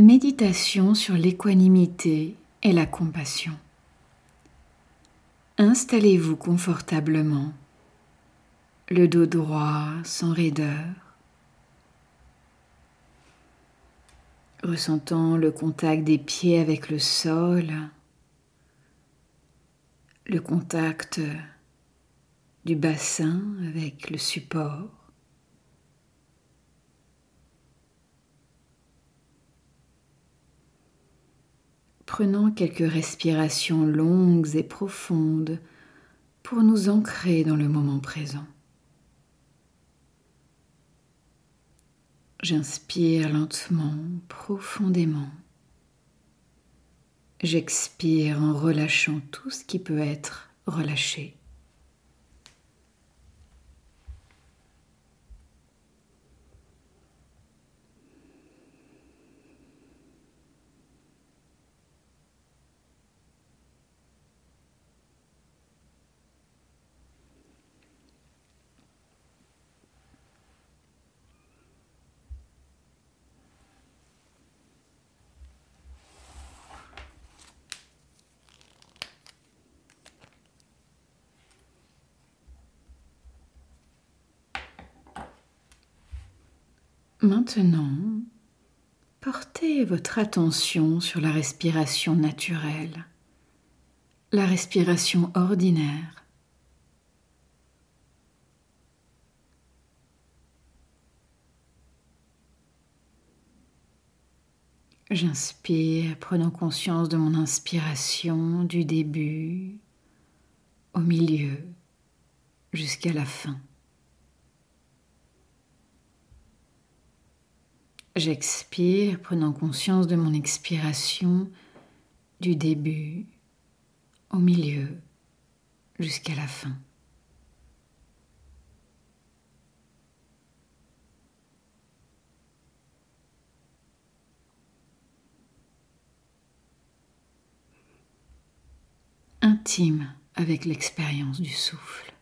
Méditation sur l'équanimité et la compassion. Installez-vous confortablement, le dos droit sans raideur, ressentant le contact des pieds avec le sol, le contact du bassin avec le support. Prenons quelques respirations longues et profondes pour nous ancrer dans le moment présent. J'inspire lentement, profondément. J'expire en relâchant tout ce qui peut être relâché. Maintenant, portez votre attention sur la respiration naturelle, la respiration ordinaire. J'inspire, prenant conscience de mon inspiration du début au milieu jusqu'à la fin. J'expire, prenant conscience de mon expiration du début au milieu jusqu'à la fin. Intime avec l'expérience du souffle.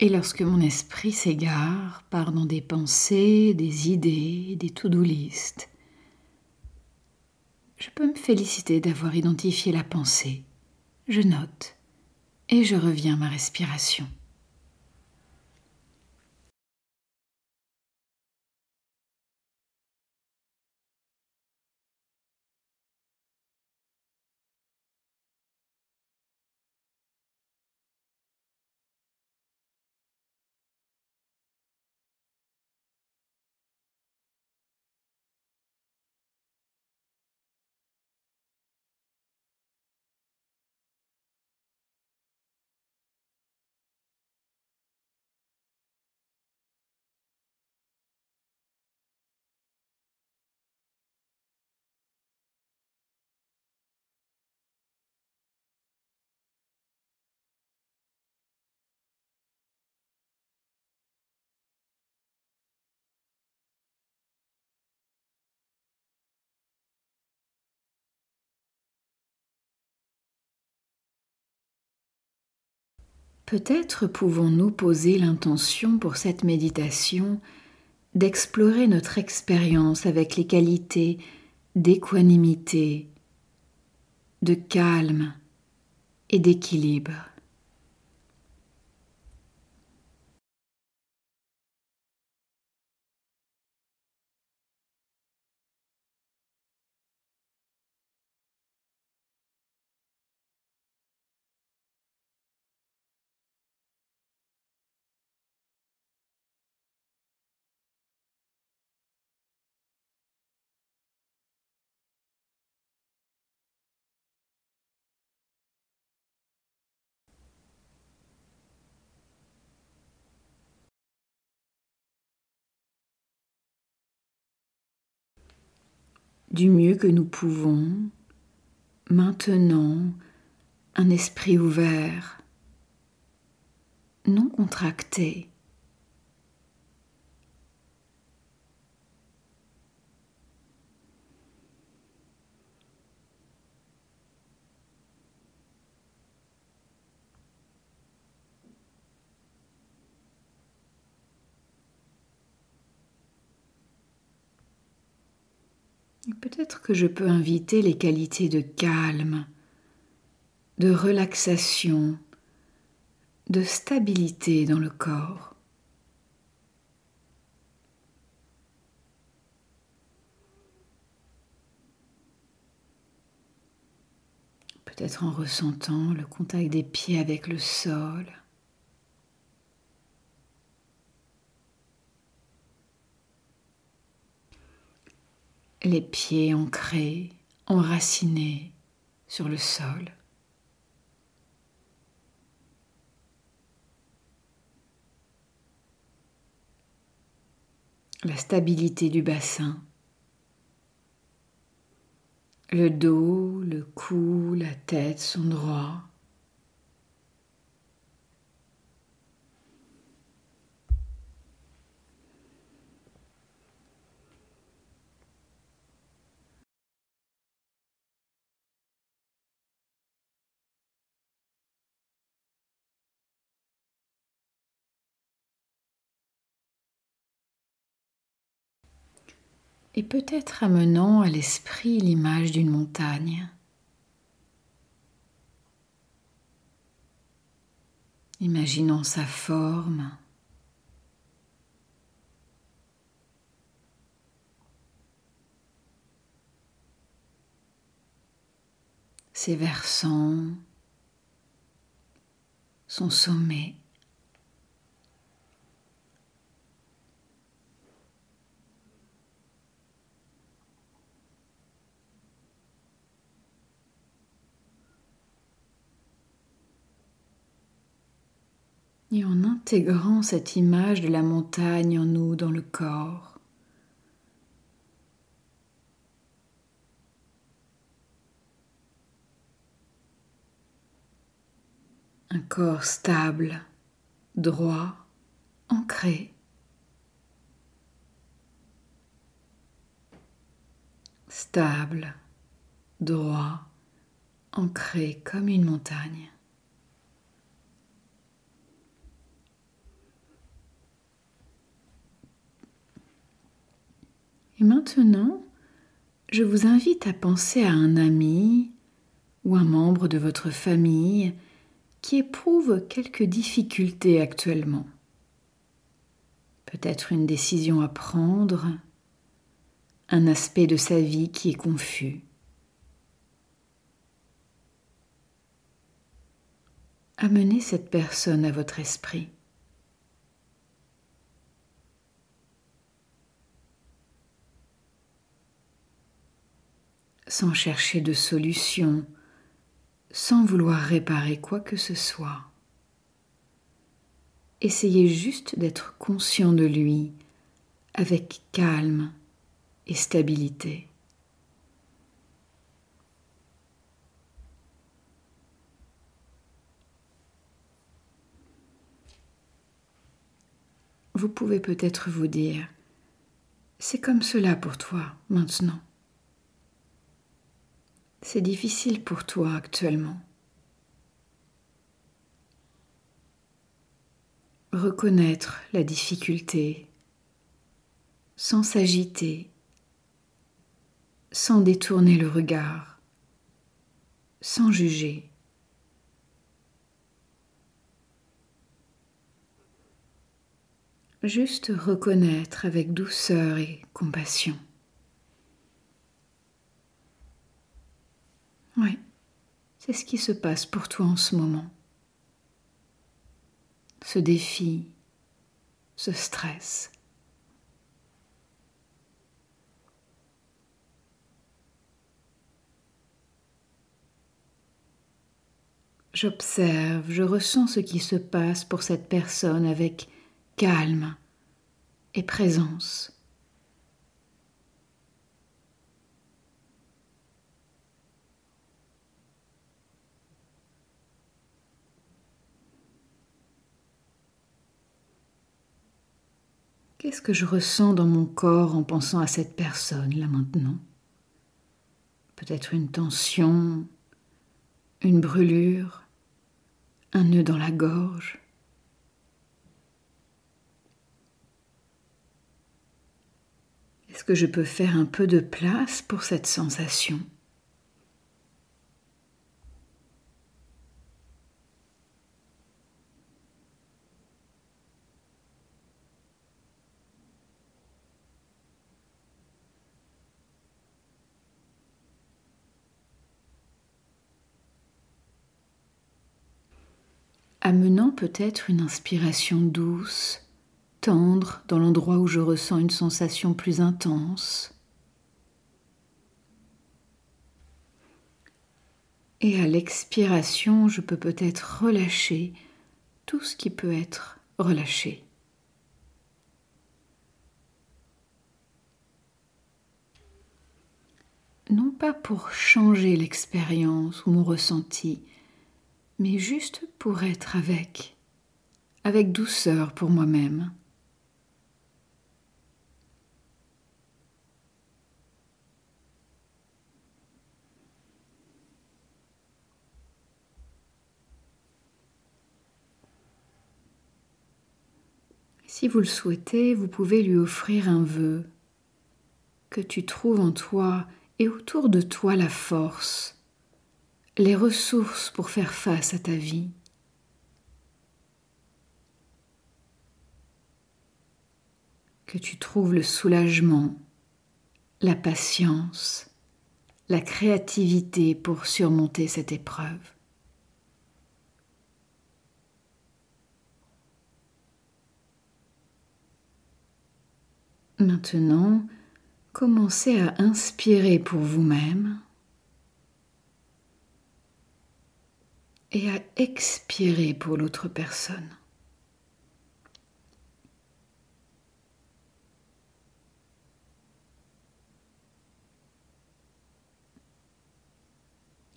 Et lorsque mon esprit s'égare, part dans des pensées, des idées, des to-do list, je peux me féliciter d'avoir identifié la pensée. Je note et je reviens à ma respiration. Peut-être pouvons-nous poser l'intention pour cette méditation d'explorer notre expérience avec les qualités d'équanimité, de calme et d'équilibre. Du mieux que nous pouvons, maintenant un esprit ouvert, non contracté. Peut-être que je peux inviter les qualités de calme, de relaxation, de stabilité dans le corps. Peut-être en ressentant le contact des pieds avec le sol. Les pieds ancrés, enracinés sur le sol. la stabilité du bassin, le dos, le cou, la tête sont droits. Et peut-être amenant à l'esprit l'image d'une montagne. Imaginons sa forme, ses versants, son sommet. Et en intégrant cette image de la montagne en nous, dans le corps, un corps stable, droit, ancré. Stable, droit, ancré comme une montagne. Et maintenant, je vous invite à penser à un ami ou un membre de votre famille qui éprouve quelques difficultés actuellement. Peut-être une décision à prendre, un aspect de sa vie qui est confus. Amenez cette personne à votre esprit. Sans chercher de solution, sans vouloir réparer quoi que ce soit. Essayez juste d'être conscient de lui avec calme et stabilité. Vous pouvez peut-être vous dire, c'est comme cela pour toi maintenant. C'est difficile pour toi actuellement. Reconnaître la difficulté sans s'agiter, sans détourner le regard, sans juger. Juste reconnaître avec douceur et compassion. Oui, c'est ce qui se passe pour toi en ce moment. Ce défi, ce stress. J'observe, je ressens ce qui se passe pour cette personne avec calme et présence. Qu'est-ce que je ressens dans mon corps en pensant à cette personne là maintenant? Peut-être une tension, une brûlure, un nœud dans la gorge. Est-ce que je peux faire un peu de place pour cette sensation? Amenant peut-être une inspiration douce, tendre dans l'endroit où je ressens une sensation plus intense. Et à l'expiration, je peux peut-être relâcher tout ce qui peut être relâché. Non pas pour changer l'expérience ou mon ressenti, mais juste pour être avec, avec douceur pour moi-même. Si vous le souhaitez, vous pouvez lui offrir un vœu, que tu trouves en toi et autour de toi la force, les ressources pour faire face à ta vie. Que tu trouves le soulagement, la patience, la créativité pour surmonter cette épreuve. Maintenant, commencez à inspirer pour vous-même et à expirer pour l'autre personne.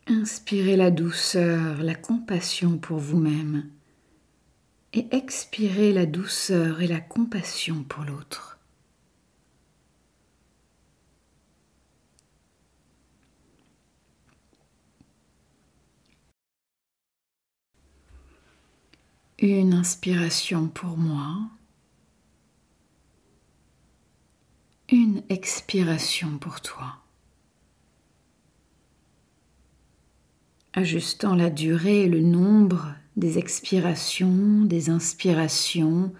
Inspirez la douceur, la compassion pour vous-même et expirez la douceur et la compassion pour l'autre. Une inspiration pour moi. Une expiration pour toi. Ajustant la durée et le nombre des expirations, des inspirations,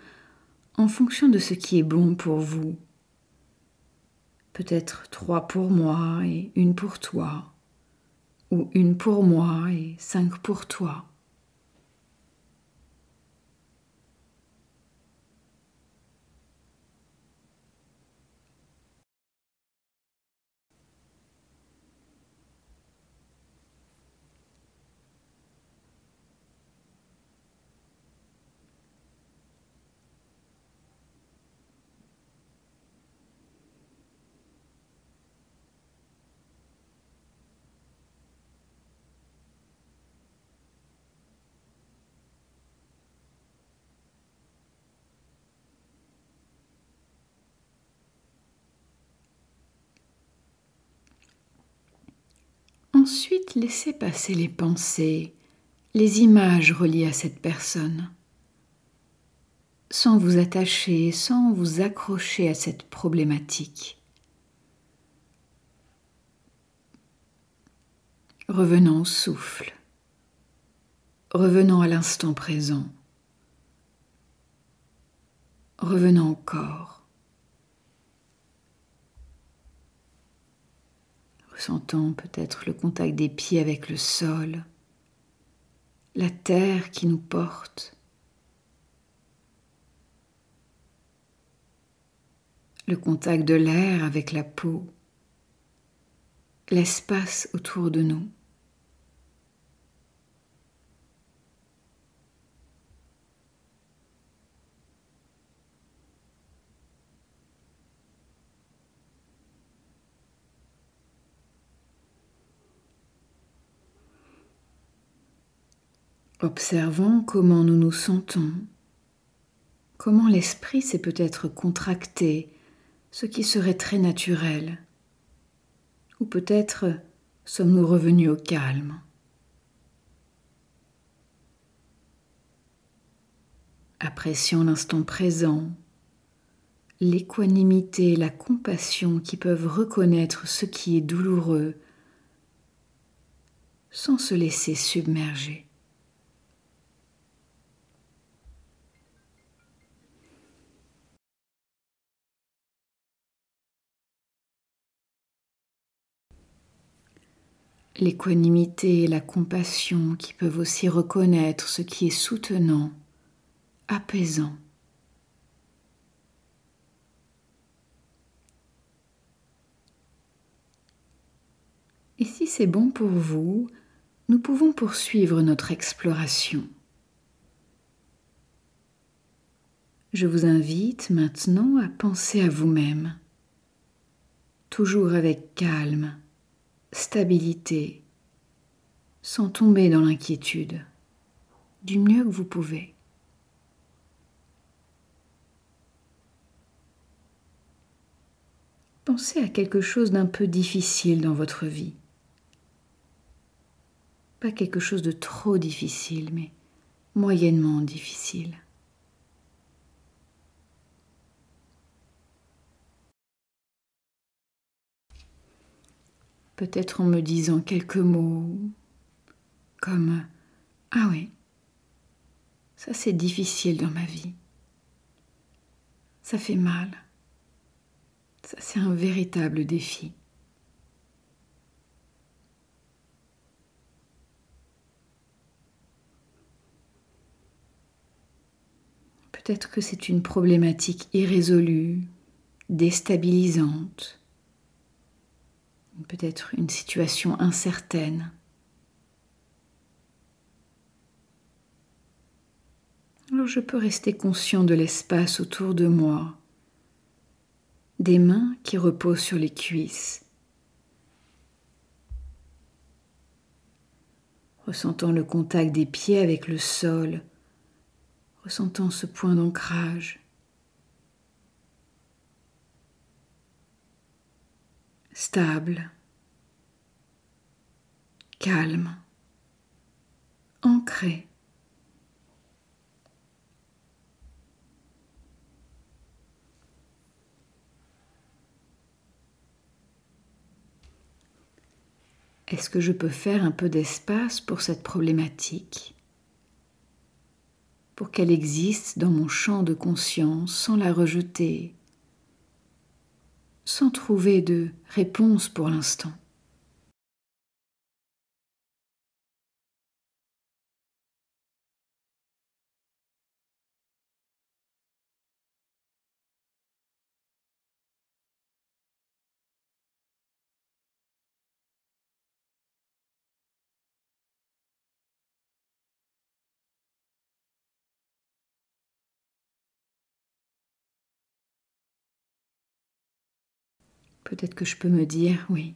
en fonction de ce qui est bon pour vous. Peut-être trois pour moi et une pour toi, ou une pour moi et cinq pour toi. Ensuite, laissez passer les pensées, les images reliées à cette personne, sans vous attacher, sans vous accrocher à cette problématique. Revenons au souffle, revenons à l'instant présent, revenons au corps. Sentant peut-être le contact des pieds avec le sol, la terre qui nous porte, le contact de l'air avec la peau, l'espace autour de nous. Observons comment nous nous sentons, comment l'esprit s'est peut-être contracté, ce qui serait très naturel, ou peut-être sommes-nous revenus au calme. Apprécions l'instant présent, l'équanimité et la compassion qui peuvent reconnaître ce qui est douloureux sans se laisser submerger. L'équanimité et la compassion qui peuvent aussi reconnaître ce qui est soutenant, apaisant. Et si c'est bon pour vous, nous pouvons poursuivre notre exploration. Je vous invite maintenant à penser à vous-même, toujours avec calme, stabilité, sans tomber dans l'inquiétude, du mieux que vous pouvez. Pensez à quelque chose d'un peu difficile dans votre vie. Pas quelque chose de trop difficile, mais moyennement difficile. Peut-être en me disant quelques mots comme Ah oui, ça c'est difficile dans ma vie. Ça fait mal. Ça c'est un véritable défi. Peut-être que c'est une problématique irrésolue, déstabilisante, peut-être une situation incertaine. Alors je peux rester conscient de l'espace autour de moi, des mains qui reposent sur les cuisses, ressentant le contact des pieds avec le sol ressentant ce point d'ancrage. Stable, calme, ancré. Est-ce que je peux faire un peu d'espace pour cette problématique? Pour qu'elle existe dans mon champ de conscience sans la rejeter, sans trouver de réponse pour l'instant. Peut-être que je peux me dire, oui,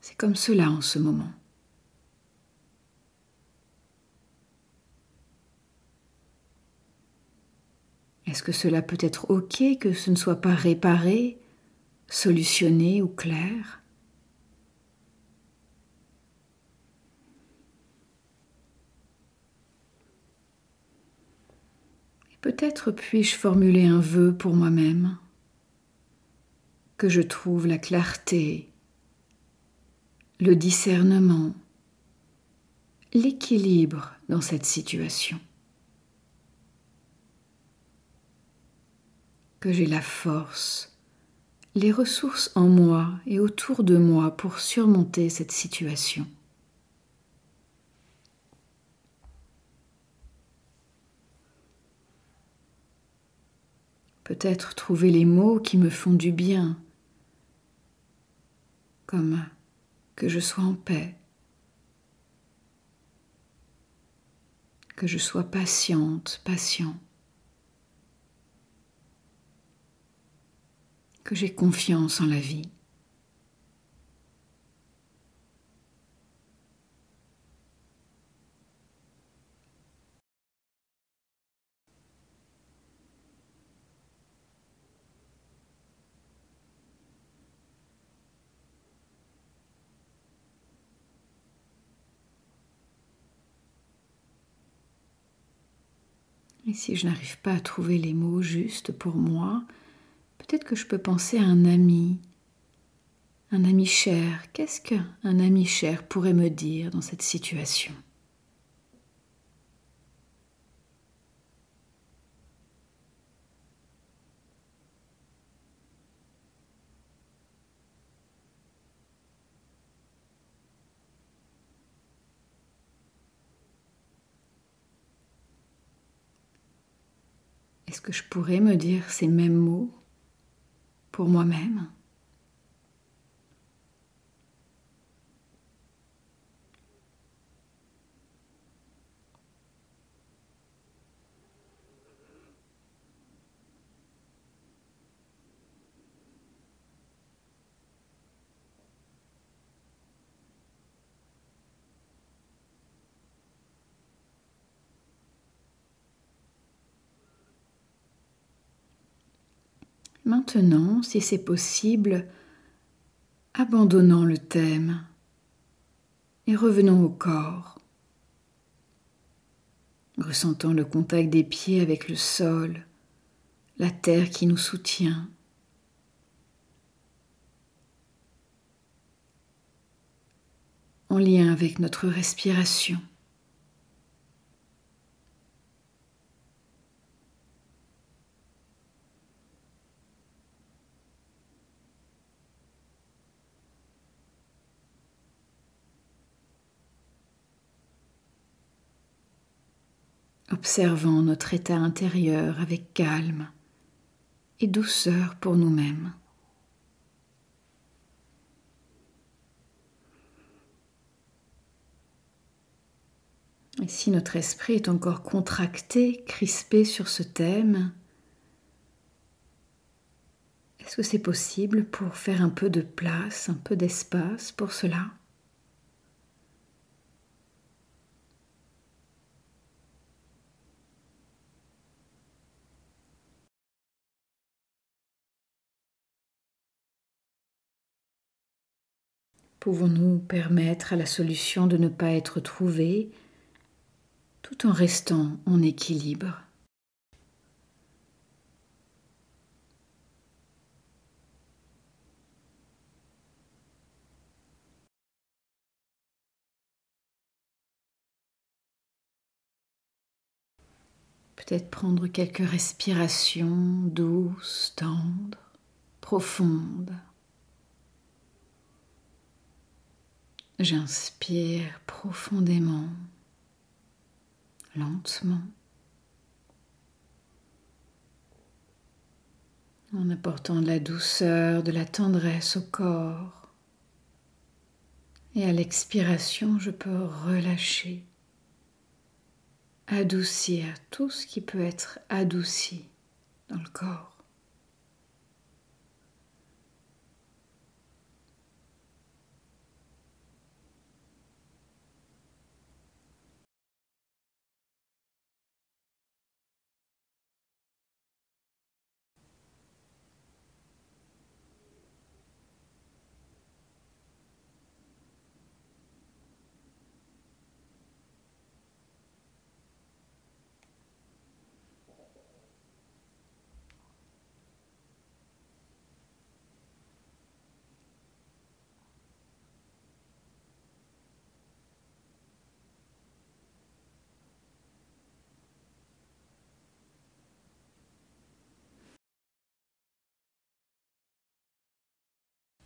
c'est comme cela en ce moment. Est-ce que cela peut être OK que ce ne soit pas réparé, solutionné ou clair? Peut-être puis-je formuler un vœu pour moi-même que je trouve la clarté, le discernement, l'équilibre dans cette situation. Que j'ai la force, les ressources en moi et autour de moi pour surmonter cette situation. Peut-être trouver les mots qui me font du bien que je sois en paix, que je sois patiente, patient, que j'ai confiance en la vie. Si je n'arrive pas à trouver les mots justes pour moi, Peut-être que je peux penser à un ami, un ami cher. Qu'est-ce qu'un ami cher pourrait me dire dans cette situation? Est-ce que je pourrais me dire ces mêmes mots pour moi-même? Maintenant, si c'est possible, abandonnons le thème et revenons au corps, ressentant le contact des pieds avec le sol, la terre qui nous soutient. en lien avec notre respiration. Observant notre état intérieur avec calme et douceur pour nous-mêmes. Et si notre esprit est encore contracté, crispé sur ce thème, est-ce que c'est possible pour faire un peu de place, un peu d'espace pour cela? Pouvons-nous permettre à la solution de ne pas être trouvée tout en restant en équilibre? Peut-être prendre quelques respirations douces, tendres, profondes. J'inspire profondément, lentement, en apportant de la douceur, de la tendresse au corps. Et à l'expiration, je peux relâcher, adoucir tout ce qui peut être adouci dans le corps.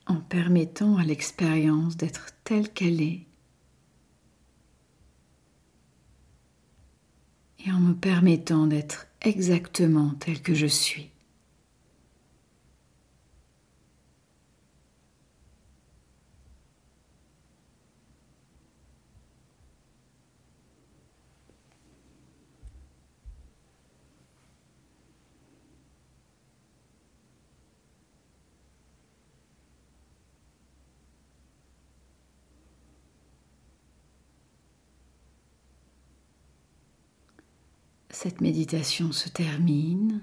En permettant à l'expérience d'être telle qu'elle est et en me permettant d'être exactement telle que je suis. Cette méditation se termine.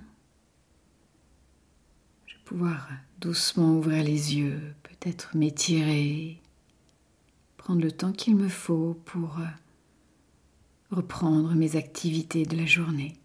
Je vais pouvoir doucement ouvrir les yeux, peut-être m'étirer, prendre le temps qu'il me faut pour reprendre mes activités de la journée.